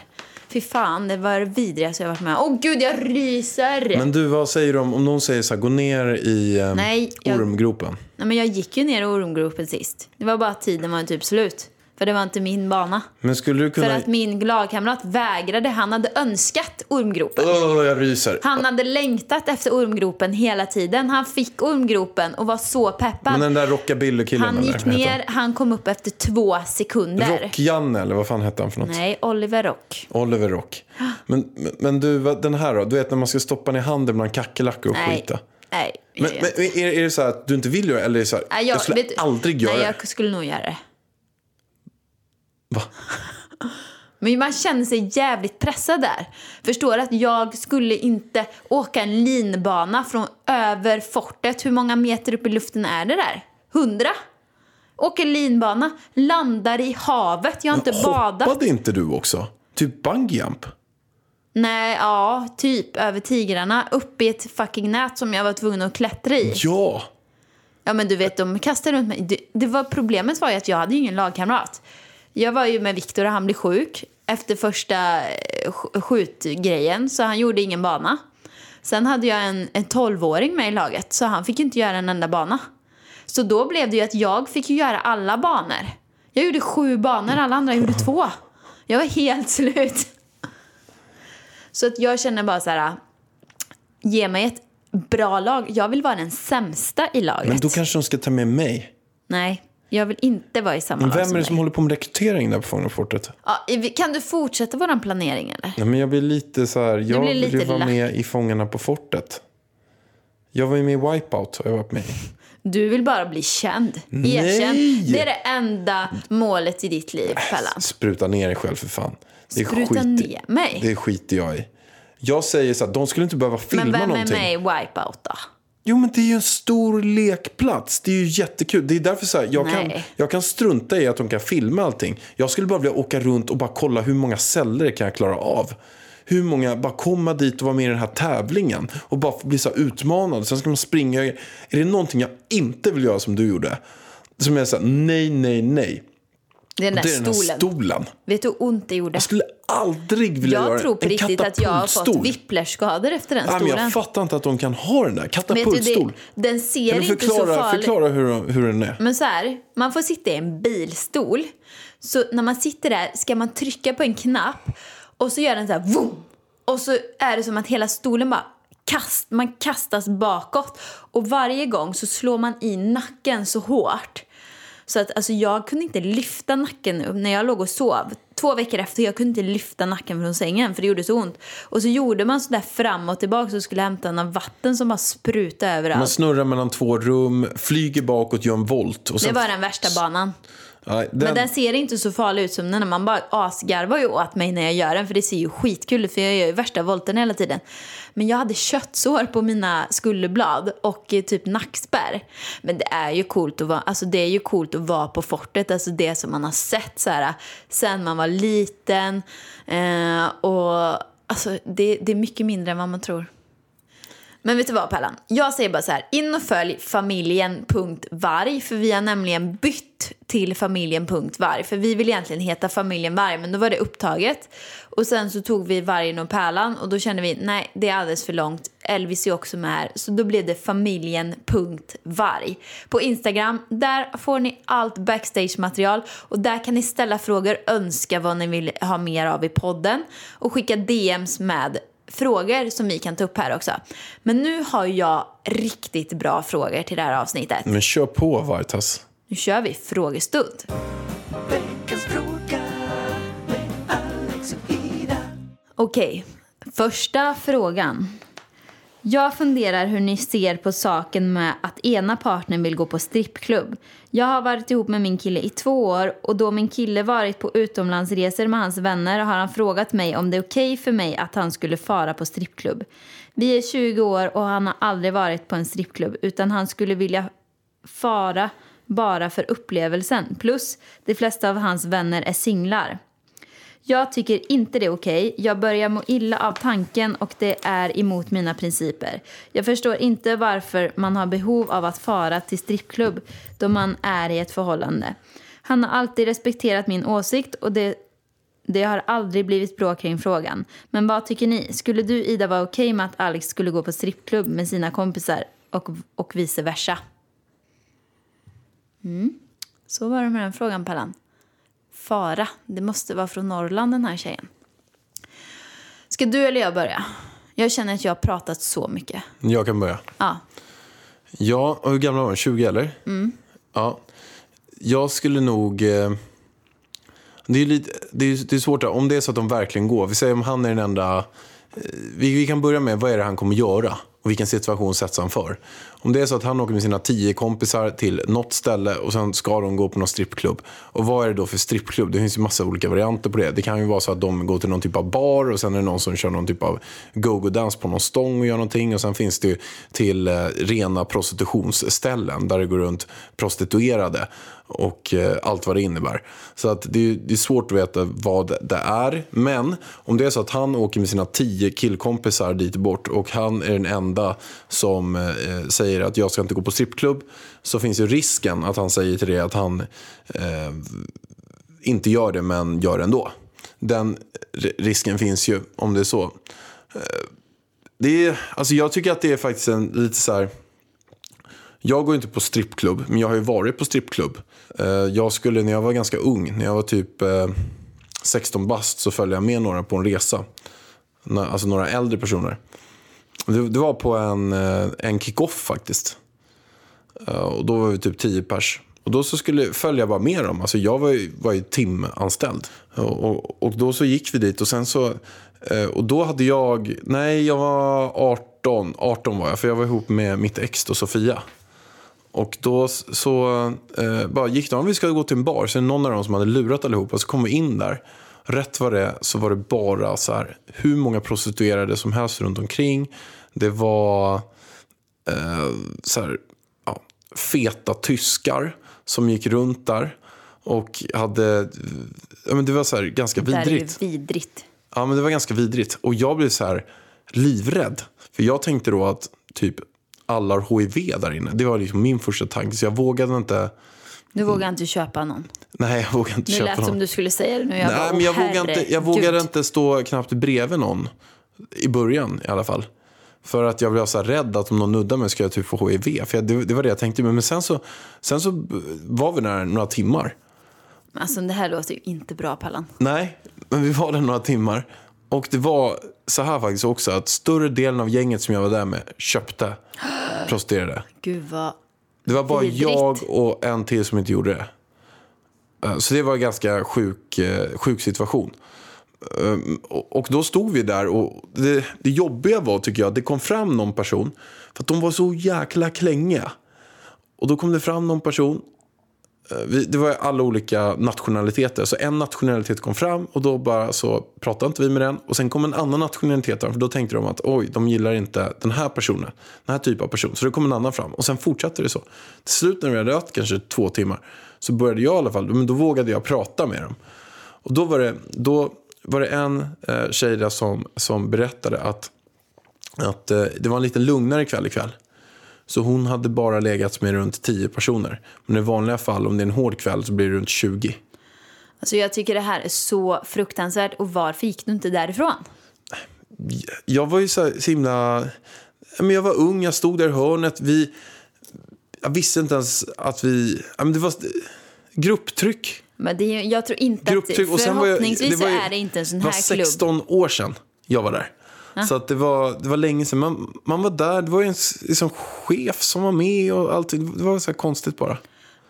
Fy fan, det var det vidrigaste jag varit med om. Åh gud, jag ryser! Men du, vad säger du om, om någon säger så här, gå ner i eh, Nej, jag- ormgropen? Nej, men jag gick ju ner i ormgropen sist. Det var bara att tiden var typ slut. För det var inte min bana. Men skulle du kunna... För att min lagkamrat vägrade. Han hade önskat ormgropen. Åh, jag ryser. Han hade längtat efter ormgropen hela tiden. Han fick ormgropen och var så peppad. Men den där rockabilly-killen han eller? gick heter ner, han kom upp efter två sekunder. Rock-Janne eller vad fan hette han för något? Nej, Oliver Rock. Oliver Rock. Men, men, du, den här då? Du vet när man ska stoppa ner handen bland kackerlackor och Nej. skita. Nej, Men, jag men är, är det så här att du inte vill göra det? Eller är det så här, Nej, jag, skulle vet aldrig göra Nej, det? jag skulle nog göra det. Va? Men man känner sig jävligt pressad där. Förstår att jag skulle inte åka en linbana från över fortet. Hur många meter upp i luften är det där? Hundra? Åker linbana, landar i havet. Jag har inte badat. Hoppade inte du också? Typ bungyjump? Nej, ja, typ över tigrarna. Upp i ett fucking nät som jag var tvungen att klättra i. Ja! Ja men du vet, de kastade runt mig. Det, det var, problemet var ju att jag hade ju ingen lagkamrat. Jag var ju med Viktor och han blev sjuk efter första eh, sk- skjutgrejen så han gjorde ingen bana. Sen hade jag en, en 12-åring med i laget så han fick inte göra en enda bana. Så då blev det ju att jag fick göra alla banor. Jag gjorde sju banor, alla andra gjorde två. Jag var helt slut. Så att jag känner bara så här, ge mig ett bra lag. Jag vill vara den sämsta i laget. Men då kanske de ska ta med mig. Nej, jag vill inte vara i samma Men lag vem som är det som dig. håller på med rekrytering där på Fångarna på fortet? Ja, kan du fortsätta vår planering eller? Nej, men jag blir lite så här, jag vill ju vara med i Fångarna på fortet. Jag var ju med i Wipeout, har jag varit med i. Du vill bara bli känd. Nej! Erkänn. Det är det enda målet i ditt liv, Pellan. Spruta ner dig själv för fan. Det är Spruta skit, ner mig? Det skiter jag i. Jag säger så här, de skulle inte behöva filma Men vem är någonting. med i Wipeout då? Jo, men det är ju en stor lekplats. Det är ju jättekul. Det är därför så här, jag, kan, jag kan strunta i att de kan filma allting. Jag skulle bara vilja åka runt och bara kolla hur många celler kan jag klara av. Hur många, bara komma dit och vara med i den här tävlingen. Och bara bli så utmanad. Sen ska man springa. Är det någonting jag inte vill göra som du gjorde? Som är så här, nej, nej, nej. Det är den Det där är den här stolen. stolen. Vet du hur ont det gjorde? Jag skulle aldrig vilja göra Jag tror på riktigt att jag har fått whiplash-skador efter den Nej, men stolen. jag fattar inte att de kan ha den där. Katapultstol. det, den ser Kan du inte så förklara, farlig förklara hur, hur den är? Men så här, man får sitta i en bilstol. Så när man sitter där ska man trycka på en knapp och så gör den så här vroom. Och så är det som att hela stolen bara kast, man kastas bakåt. Och varje gång så slår man i nacken så hårt. Så att alltså, jag kunde inte lyfta nacken upp när jag låg och sov. Två veckor efter jag kunde inte lyfta nacken från sängen för det gjorde så ont. Och så gjorde man så där fram och tillbaka och skulle hämta någon vatten som bara sprutade överallt. Man snurrar mellan två rum, flyger bakåt, gör en volt. Och Det sen, var den värsta banan. Nej, den, Men den ser inte så farlig ut som den när man bara asgarvar ju åt mig när jag gör den för det ser ju skitkul ut för jag gör ju värsta volten hela tiden. Men jag hade köttsår på mina skulderblad och eh, typ nackspärr. Men det är ju coolt att vara, alltså det är ju coolt att vara på fortet, alltså det som man har sett så här sen man var liten. Eh, och alltså det, det är mycket mindre än vad man tror. Men vet du vad Pärlan? Jag säger bara så här, in och följ familjen.varg för vi har nämligen bytt till familjen.varg för vi vill egentligen heta familjen varg men då var det upptaget. Och sen så tog vi vargen och pärlan och då kände vi nej det är alldeles för långt. Elvis är också med här så då blev det familjen.varg. På Instagram där får ni allt backstage-material och där kan ni ställa frågor, önska vad ni vill ha mer av i podden och skicka DMs med frågor som vi kan ta upp här också. Men nu har jag riktigt bra frågor till det här avsnittet. Men kör på Vartas. Nu kör vi frågestund. Veckans fråga med Alex och Ida. Okej, första frågan. Jag funderar hur ni ser på saken med att ena partnern vill gå på strippklubb. Jag har varit ihop med min kille i två år och då min kille varit på utomlandsresor med hans vänner har han frågat mig om det är okej för mig att han skulle fara på strippklubb. Vi är 20 år och han har aldrig varit på en strippklubb utan han skulle vilja fara bara för upplevelsen. Plus, de flesta av hans vänner är singlar. Jag tycker inte det är okej. Jag börjar må illa av tanken och det är emot mina principer. Jag förstår inte varför man har behov av att fara till strippklubb då man är i ett förhållande. Han har alltid respekterat min åsikt och det, det har aldrig blivit bråk kring frågan. Men vad tycker ni? Skulle du Ida vara okej med att Alex skulle gå på strippklubb med sina kompisar och, och vice versa? Mm. Så var det med den frågan Pallan. Fara. Det måste vara från Norrland den här tjejen. Ska du eller jag börja? Jag känner att jag har pratat så mycket. Jag kan börja. Ja. Ja, och hur gamla var de? 20 eller? Ja. Jag skulle nog... Eh, det, är lite, det, är, det är svårt, där. om det är så att de verkligen går. Vi säger om han är den enda... eh, Vi, vi kan börja med vad är det han kommer göra och vilken situation sätts han för. Om det är så att han åker med sina tio kompisar till något ställe och sen ska de gå på någon strippklubb. Och vad är det då för strippklubb? Det finns ju massa olika varianter på det. Det kan ju vara så att de går till någon typ av bar och sen är det någon som kör någon typ av go-go-dans på någon stång och gör någonting. Och sen finns det ju till eh, rena prostitutionsställen där det går runt prostituerade och eh, allt vad det innebär. Så att det, är, det är svårt att veta vad det är. Men om det är så att han åker med sina tio killkompisar dit bort och han är den enda som eh, eh säger att jag ska inte gå på strippklubb så finns ju risken att han säger till det att han eh, inte gör det men gör det ändå. Den risken finns ju om det är så. Eh, det är, alltså jag tycker att det är faktiskt en lite så här... Jag går inte på strippklubb, men jag har ju varit på strippklubb. Eh, Jag skulle, när jag var ganska ung, när jag var typ eh, 16 bast, så följde jag med några på en resa. Alltså några äldre personer. Det, det var på en, eh, en kick-off faktiskt. Eh, Och då var vi typ tio pers. Och då så skulle följa jag bara med dem. Alltså jag var ju, var ju timanställd. Och, och, och då så gick vi dit och sen så... eh, Och då hade jag... Nej, jag var 18. 18 var jag, för jag var ihop med mitt ex då, Sofia. Och då så eh, bara gick de, vi ska gå till en bar. Så är det någon av dem som hade lurat allihopa. Så kom vi in där. Rätt vad det så var det bara så här, hur många prostituerade som helst runt omkring. Det var eh, så här, ja, feta tyskar som gick runt där. Och hade, ja, men det var så här, ganska Det är ju vidrigt. vidrigt. Ja, men det var ganska vidrigt. Och jag blev så här livrädd. För jag tänkte då att typ alla har hiv där inne. Det var liksom min första tanke. Så jag vågade inte. Du vågar inte köpa någon. Nej, jag vågade inte Nu köpa lät någon. som du skulle säga det nu. Jag Nej, bara, men jag, "Åh, vågade inte, jag herregud." vågade inte stå knappt bredvid någon. I början i alla fall. För att jag blev så rädd att om någon nuddar mig ska jag typ få hiv. För jag, det, det var det jag tänkte. Men, men sen, så, sen så var vi där några timmar. Alltså det här låter ju inte bra Pallan. Nej, men vi var där några timmar. Och det var så här faktiskt också att större delen av gänget som jag var där med köpte prostituerade. Gud vad... Det var bara Vidrigt. jag och en till som inte gjorde det. Eh, Så det var en ganska sjuk, eh, sjuk situation. Ehm, och då stod vi där och det, det jobbiga var tycker jag att det kom fram någon person. För att de var så jäkla klängiga. Och då kom det fram någon person. Eh, det var alla olika nationaliteter. Så en nationalitet kom fram och då bara så pratade inte vi med den. Och sen kom en annan nationalitet fram. För då tänkte de att oj, de gillar inte den här personen. Den här typen av person. Så det kom en annan fram. Och sen fortsatte det så. Till slut när vi hade rört kanske två timmar. Så började jag i alla fall, men då vågade jag prata med dem. Och då var det, då var det en eh, tjej där som, som berättade att, att eh, det var en lite lugnare kväll ikväll. Så hon hade bara legat med runt 10 personer. Men i vanliga fall, om det är en hård kväll, så blir det runt 20. Alltså jag tycker det här är så fruktansvärt. Och varför gick du inte därifrån? Jag var ju så, så himla... Men jag var ung, jag stod där i hörnet. Vi, jag visste inte ens att vi... Men det var grupptryck. Men det, jag tror inte att... grupptryck. Var jag, Förhoppningsvis var ju- så är det inte en sån Det var här klubb. 16 år sedan jag var där. Så att det, var, det var länge sedan. Man, man var där, det var ju en liksom, chef som var med och allting. Det var så här konstigt bara.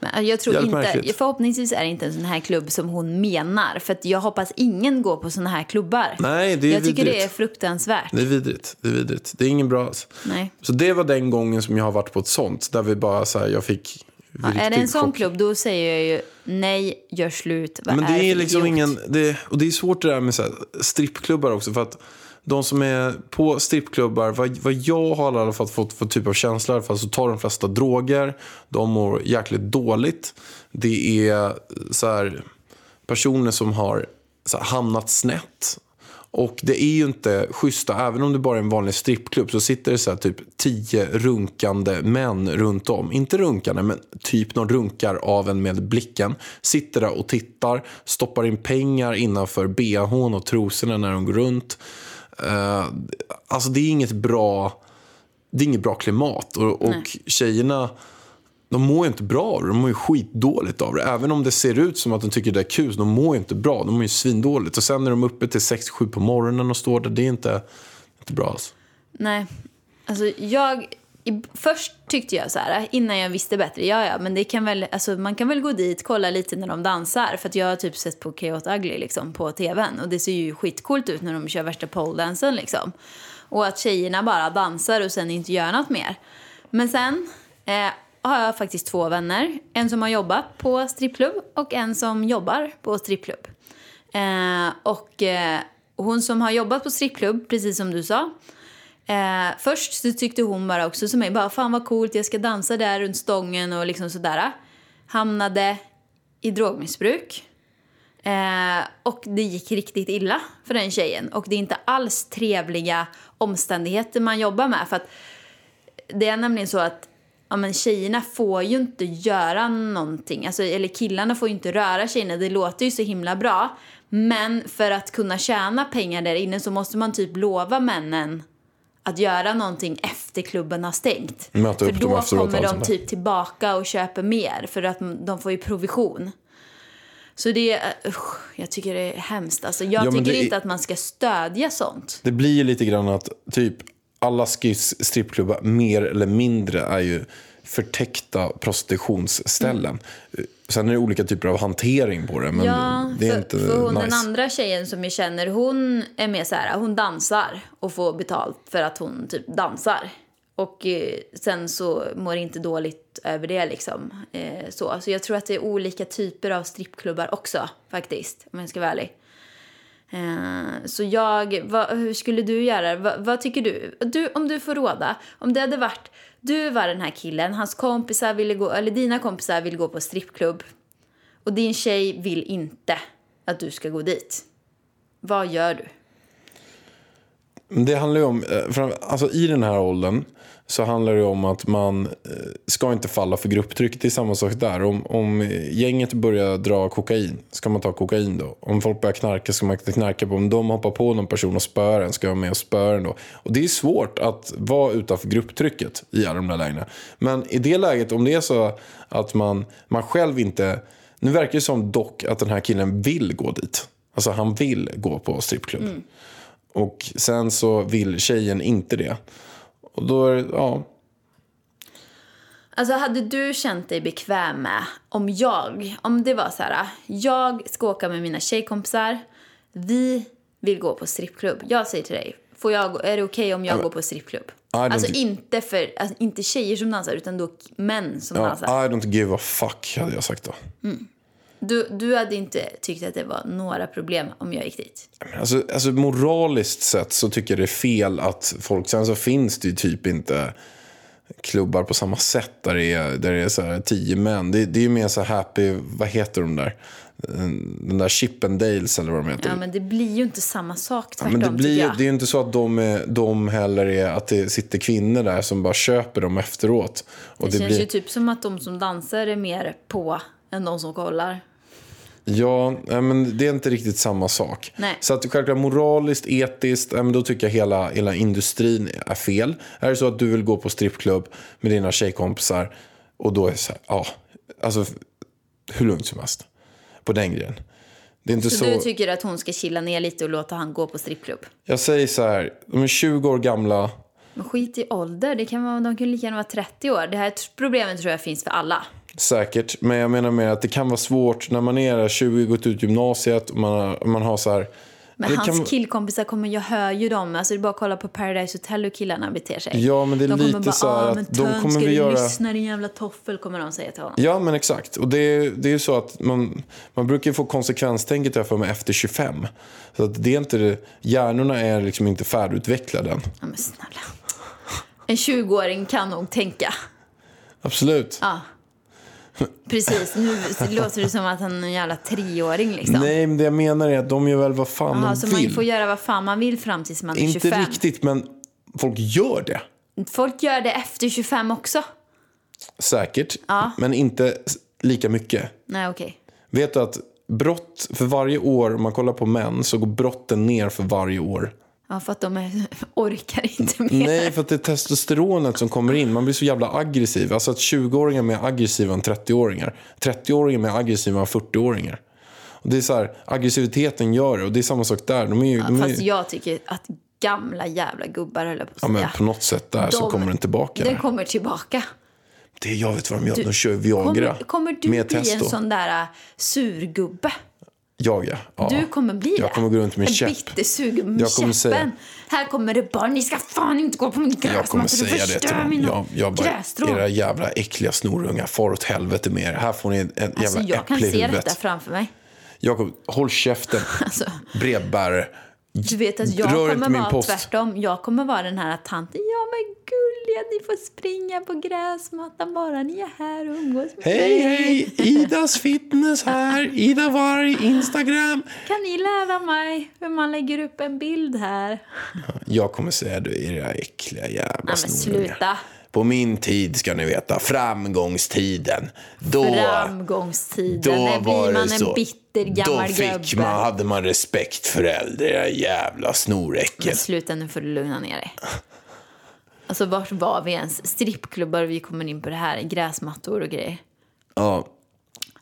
Men jag tror Jävligt inte, märkligt. förhoppningsvis är det inte en sån här klubb som hon menar. För att jag hoppas ingen går på såna här klubbar. Nej, det är jag tycker det är vidrigt. fruktansvärt. Det är vidrigt. Det är vidrigt. Det är ingen bra. Nej. Så det var den gången som jag har varit på ett sånt. Där vi bara så här, jag fick Ja, är det en sån chock. klubb då säger jag ju nej, gör slut. Vad Men det är, är liksom ingen... Det, och det är svårt det där med så här, strippklubbar också. För att de som är på strippklubbar, vad, vad jag har i alla fall fått för typ av känsla, i alla fall, så tar de flesta droger. De mår jäkligt dåligt. Det är så här, personer som har här, hamnat snett. Och det är ju inte schyssta, även om det bara är en vanlig strippklubb så sitter det så här typ tio runkande män runt om. Inte runkande, men typ någon runkar av en med blicken. Sitter där och tittar, stoppar in pengar innanför bhn och trosorna när de går runt. Eh, alltså det är inget bra, det är inget bra klimat. Och, och tjejerna de mår ju inte bra av det. De mår ju skitdåligt av det. Även om det ser ut som att de tycker det är kul, de mår ju inte bra. De mår ju svindåligt. Och sen är de uppe till 6-7 på morgonen och står där. Det är inte, inte bra alls. Nej. Alltså jag... I, först tyckte jag så här, innan jag visste bättre, ja ja, men det kan väl, alltså, man kan väl gå dit, kolla lite när de dansar. För att jag har typ sett på Chaos Ugly liksom, på tvn. Och det ser ju skitcoolt ut när de kör värsta poledansen liksom. Och att tjejerna bara dansar och sen inte gör något mer. Men sen eh, har jag faktiskt två vänner. En som har jobbat på strippklubb och en som jobbar på strippklubb. Eh, och eh, hon som har jobbat på strippklubb, precis som du sa. Eh, först så tyckte hon bara också som mig, bara fan vad coolt, jag ska dansa där runt stången och liksom sådär. Hamnade i drogmissbruk. Eh, och det gick riktigt illa för den tjejen. Och det är inte alls trevliga omständigheter man jobbar med. För att det är nämligen så att ja, men tjejerna får ju inte göra någonting. Alltså, eller killarna får ju inte röra tjejerna. Det låter ju så himla bra. Men för att kunna tjäna pengar där inne så måste man typ lova männen att göra någonting efter klubben har stängt. Möta för då kommer de där. typ tillbaka och köper mer för att de får ju provision. Så det är, usch, jag tycker det är hemskt. Alltså, jag Ja, tycker det inte att man ska stödja sånt. Det blir ju lite grann att typ alla strippklubbar mer eller mindre är ju förtäckta prostitutionsställen. Sen är det olika typer av hantering på det, men Ja, det är för, inte för hon, nice. den andra tjejen som jag känner, hon är mer så här, hon dansar och får betalt för att hon typ dansar. Och eh, sen så mår inte dåligt över det liksom. Eh, så. så jag tror att det är olika typer av strippklubbar också faktiskt, om jag ska vara ärlig. Eh, så jag, vad, hur skulle du göra? Vad, vad tycker du? du? Om du får råda, om det hade varit, du var den här killen, hans kompisar ville gå, eller dina kompisar vill gå på strippklubb och din tjej vill inte att du ska gå dit. Vad gör du? Det handlar ju om, eh, alltså i den här åldern så handlar det om att man eh, ska inte falla för grupptryck. Det är samma sak där. Om, om gänget börjar dra kokain, ska man ta kokain då? Om folk börjar knarka, ska man inte knarka på? Om de hoppar på någon person och spöar en, ska jag med och spöa den då? Och det är svårt att vara utanför grupptrycket i alla de där lägena. Men i det läget, om det är så att man, man själv inte... Nu verkar det som dock att den här killen vill gå dit. Alltså han vill gå på strippklubb. Mm. Och sen så vill tjejen inte det. Och då är det, ja. Alltså hade du känt dig bekväm med om jag, om det var så här, jag ska åka med mina tjejkompisar, vi vill gå på strippklubb. Jag säger till dig, får jag, är det okej om jag går på strippklubb? Alltså inte för, alltså, inte tjejer som dansar utan då män som ja dansar. I don't give a fuck hade jag sagt då. Du, du hade inte tyckt att det var några problem om jag gick dit? Alltså, alltså moraliskt sett så tycker jag det är fel att folk... Sen så finns det ju typ inte klubbar på samma sätt där det är, där det är så här tio män. Det, det är ju mer så happy, vad heter de där? Den där Chippendales eller vad de heter. Ja men det blir ju inte samma sak Ja, tvärtom men det, blir, jag. det är ju inte så att de, är, de heller är att det sitter kvinnor där som bara köper dem efteråt. Och Det, det känns blir, ju typ som att de som dansar är mer på än de som kollar. Ja, men det är inte riktigt samma sak. Nej. Så att självklart moraliskt, etiskt, då tycker jag hela, hela industrin är fel. Är det så att du vill gå på strippklubb med dina tjejkompisar och då är det så här, ja, alltså hur lugnt som helst på den grejen. Det är inte Så, så... du tycker att hon ska chilla ner lite och låta han gå på strippklubb? Jag säger så här, de är 20 år gamla. Men skit i ålder, det kan vara, de kan lika gärna vara 30 år. Det här problemet tror jag finns för alla. Säkert, men jag menar mer att det kan vara svårt när man är 20 gått ut gymnasiet och man, har- man har så här... Men hans kan- killkompisar kommer, jag hör ju dem. Alltså det är bara att kolla på Paradise Hotel hur killarna beter sig. Ja, men det är de lite bara, så här "Ah, att men de tönt, kommer ska vi göra- lyssna din jävla toffel, kommer de säga till honom. Ja, men exakt. Och det, är- det är ju så att man, man brukar få konsekvenstänket jag för mig efter 25. Så att det är inte hjärnorna är liksom inte färdigutvecklade än. Ja, men snälla. En 20-åring kan nog tänka. Absolut. Ja. Precis, nu låter det som att han är en jävla treåring liksom. Nej, men det jag menar är att de gör väl vad fan Jaha, de så vill. man får göra vad fan man vill fram tills man är Inte 25. riktigt, men folk gör det. Folk gör det efter 25 också. Säkert, Ja. men inte lika mycket. Nej, okej. Vet du att brott, för varje år, om man kollar på män, så går brotten ner för varje år. Ja, för att de är, orkar inte mer. Nej, för att det är testosteronet som kommer in. Man blir så jävla aggressiv. Alltså att 20-åringar är mer aggressiva än 30-åringar. 30-åringar är mer aggressiva än 40-åringar. Och det är så här, aggressiviteten gör det. Och det är samma sak där. De är ju, de är, Fast jag tycker att gamla jävla gubbar, höll på att ja, säga. men på något sätt där så De- kommer den tillbaka. Den kommer tillbaka. Det jag vet vad de gör. Du- de kör Viagra Kommer, kommer du med bli testo. en sån där äh, surgubbe? Jag ja. ja. Du kommer bli det. Jag kommer gå runt med en käpp. bitter surgubbe med Jag kommer käppen. säga- Här kommer det barn, ni ska fan inte gå på min gräsmatta. Jag kommer säga det till dem. Jag, jag bara, era jävla äckliga snorungar, far åt helvete med er. Här får ni ett jävla Alltså, jag kan äpple i se huvudet. detta framför mig. Jakob, håll käften. Alltså, Brevbärare. Du vet att jag Rör kommer vara post. tvärtom. Jag kommer vara den här tanten. Ja men gulliga, ni får springa på gräsmattan bara ni är här och umgås med Hej, hej! Idas fitness här. Ida Varg, Instagram. Kan ni lära mig hur man lägger upp en bild här? Jag kommer säga du, era äckliga jävla Nej men snorungar. sluta. På min tid ska ni veta, framgångstiden. Då, Framgångstiden. då När blir man en bitter gammal Då fick gubbe? man, hade man respekt för äldre, era jävla snoräckel. Men sluta nu får du lugna ner dig. Alltså vart var vi ens? Strippklubbar, vi kommer in på det här, gräsmattor och grejer. Ja,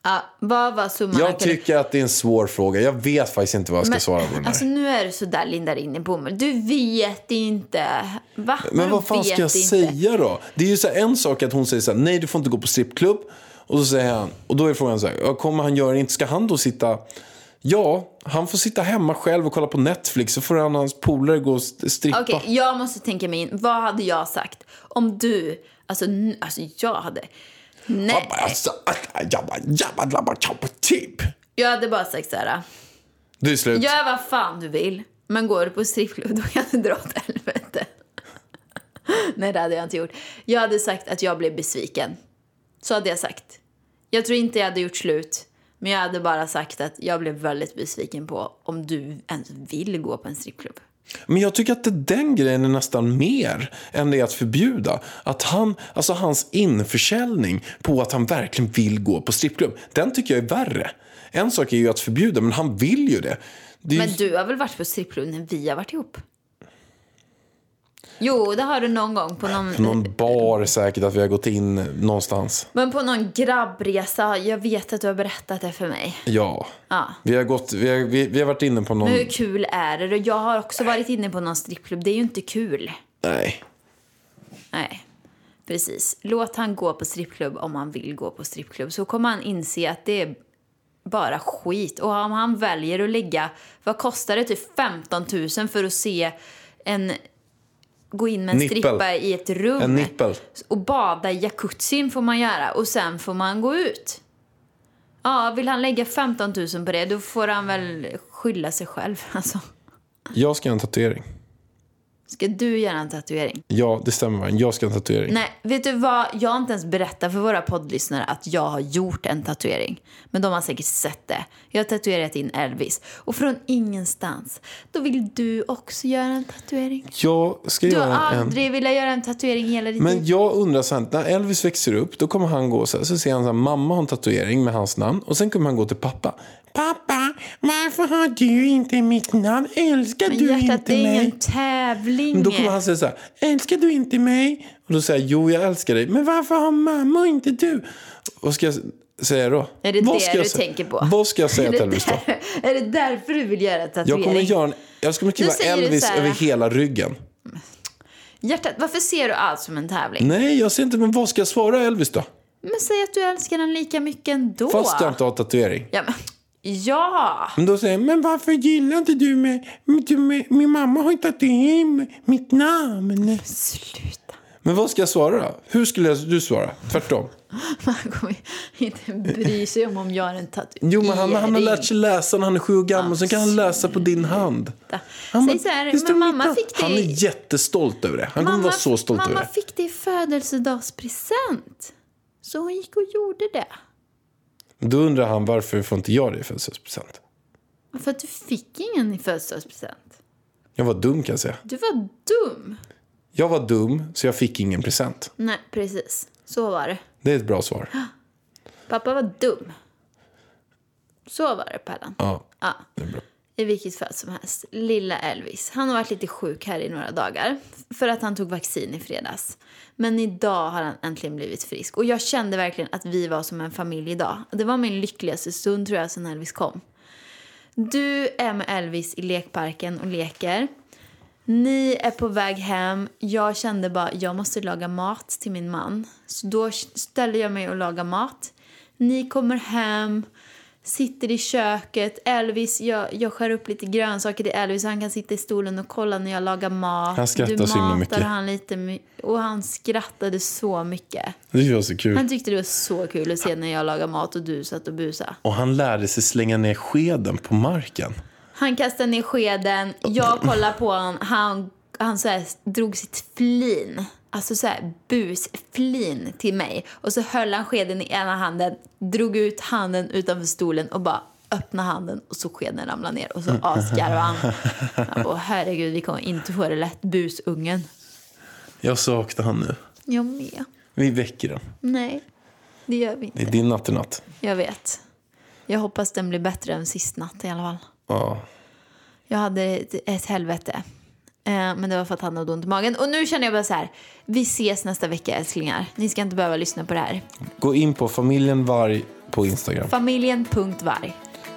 Ja, vad var summan? jag tycker att det är en svår fråga. Jag vet faktiskt inte vad jag ska Men, svara på den här. Alltså nu är du så där lindar in i bomull. Du vet inte. Va? Men vad fan ska jag inte? säga då? Det är ju så här, en sak att hon säger så här, nej du får inte gå på strippklubb. Och så säger han, och då är frågan så här, kommer han göra? Inte ska han då sitta, ja, han får sitta hemma själv och kolla på Netflix. Så får han och hans polare gå och st- strippa. Okej, jag måste tänka mig in. Vad hade jag sagt om du... Alltså, alltså jag hade... Nej. Alltså, jabba, typ. Jag hade bara sagt så här. Det är slut. Gör vad fan du vill, men går du på strippklubb då kan du dra åt helvete. Nej, det hade jag inte gjort. Jag hade sagt att jag blev besviken. Så hade jag sagt. Jag tror inte jag hade gjort slut. Men jag hade bara sagt att jag blev väldigt besviken på om du ens vill gå på en strippklubb. Men jag tycker att det, den grejen är nästan mer än det att förbjuda. Att han, alltså hans införsäljning på att han verkligen vill gå på strippklubb. Den tycker jag är värre. En sak är ju att förbjuda, men han vill ju det. det ju- Men du har väl varit på strippklubb när vi har varit ihop? Jo, det har du någon gång på någon... På någon bar säkert att vi har gått in någonstans. Men på någon grabbresa. Jag vet att du har berättat det för mig. Ja. Ja. Vi, har gått, vi, har, vi, vi har varit inne på någon... Men hur kul är det? Jag har också varit inne på någon strippklubb. Det är ju inte kul. Nej. Nej, precis. Låt han gå på strippklubb om han vill gå på strippklubb. Så kommer han inse att det är bara skit. Och om han väljer att lägga, vad kostar det? Typ 15 000 för att se en, gå in med en Nippel. strippa i ett rum. En nippel. Och bada i jacuzzin får man göra och sen får man gå ut. Ja, vill han lägga 15 000 på det då får han väl skylla sig själv. Alltså, Jag ska ha en tatuering. Ska du göra en tatuering? Ja, det stämmer. va? Jag ska ha en tatuering. Nej, vet du vad? Jag har inte ens berättat för våra poddlyssnare att jag har gjort en tatuering. Men de har säkert sett det. Jag har tatuerat in Elvis. Och från ingenstans, då vill du också göra en tatuering. Jag ska Du har göra en... aldrig velat göra en tatuering hela ditt Men liv. jag undrar sen, när Elvis växer upp, då kommer han gå så här, så ser han så här, mamma har en tatuering med hans namn. Och sen kommer han gå till pappa. Pappa, varför har du inte mitt namn? Älskar Men du hjärtat, inte det är mig? ingen tävling. Men då kommer han säga så här, älskar du inte mig? Och då säger jag, jo jag älskar dig. Men varför har mamma och inte du? Vad ska jag säga då? Är det Vad det ska du säga? tänker på? Vad ska jag säga till Elvis då? är det därför du vill göra tatuering? Jag kommer göra en, jag ska skriva Elvis över hela ryggen. Hjärtat, varför ser du allt som en tävling? Nej, jag ser inte, men vad ska jag svara Elvis då? Men säg att du älskar den lika mycket ändå. Fast jag inte har tatuering. Ja, men, ja. Men då säger jag, men varför gillar inte du mig? Min mamma har inte tatuerat med mitt namn. Sluta. Men vad ska jag svara då? Hur skulle du svara? Tvärtom. Man kommer inte bry sig om om jag har en tatuering. Jo, men han, han har lärt sig läsa när han är sju år gammal. Sen kan han läsa på din hand. Han Säg så här, "Det står men mamma mitt namn." fick det Han är jättestolt över det. Han kommer vara så stolt mamma över det. fick det i födelsedagspresent. Så hon gick och gjorde det. Då undrar han varför får inte jag det i födelsedagspresent? För att du fick ingen i födelsedagspresent. Jag var dum kan jag säga. Du var dum. Jag var dum så jag fick ingen present. Nej, precis. Så var det. Det är ett bra svar. Pappa var dum. Så var det, Pärlan. Ja, Ja. det är bra. I vilket fall som helst. Lilla Elvis. Han har varit lite sjuk här i några dagar. För att han tog vaccin i fredags. Men idag har han äntligen blivit frisk. Och jag kände verkligen att vi var som en familj idag. Det var min lyckligaste stund tror jag sen Elvis kom. Du är med Elvis i lekparken och leker. Ni är på väg hem. Jag kände bara jag måste laga mat till min man. Så då ställer jag mig och lagar mat. Ni kommer hem, sitter i köket. Elvis, jag, jag skär upp lite grönsaker till Elvis han kan sitta i stolen och kolla när jag lagar mat. Han skrattar du så himla mycket. han lite och han skrattade så mycket. Det var så kul. Han tyckte det var så kul att se när jag lagar mat och du satt och busade. Och han lärde sig slänga ner skeden på marken. Han kastade ner skeden, jag kollade på honom, han, han så här, drog sitt flin, alltså så här busflin till mig. Och så höll han skeden i ena handen, drog ut handen utanför stolen och bara öppnade handen och så skeden ramlade ner och så asgarvade han. Åh herregud, vi kommer inte få det lätt, busungen. Jag saknar han nu. Jag med. Vi väcker den. Nej, det gör vi Det är inte. din natt i natt. Jag vet. Jag hoppas den blir bättre än sist natt i alla fall. Ja. Jag hade ett, ett helvete. Eh, men det var för att han hade ont i magen. Och nu känner jag bara så här. Vi ses nästa vecka älsklingar. Ni ska inte behöva lyssna på det här. Gå in på familjen Varg på Instagram. Familjen.varg.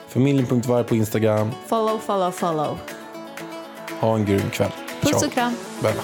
Familjen.varg på Instagram. Follow, follow, follow. Ha en grym kväll. Puss Ciao. och kram. Bella.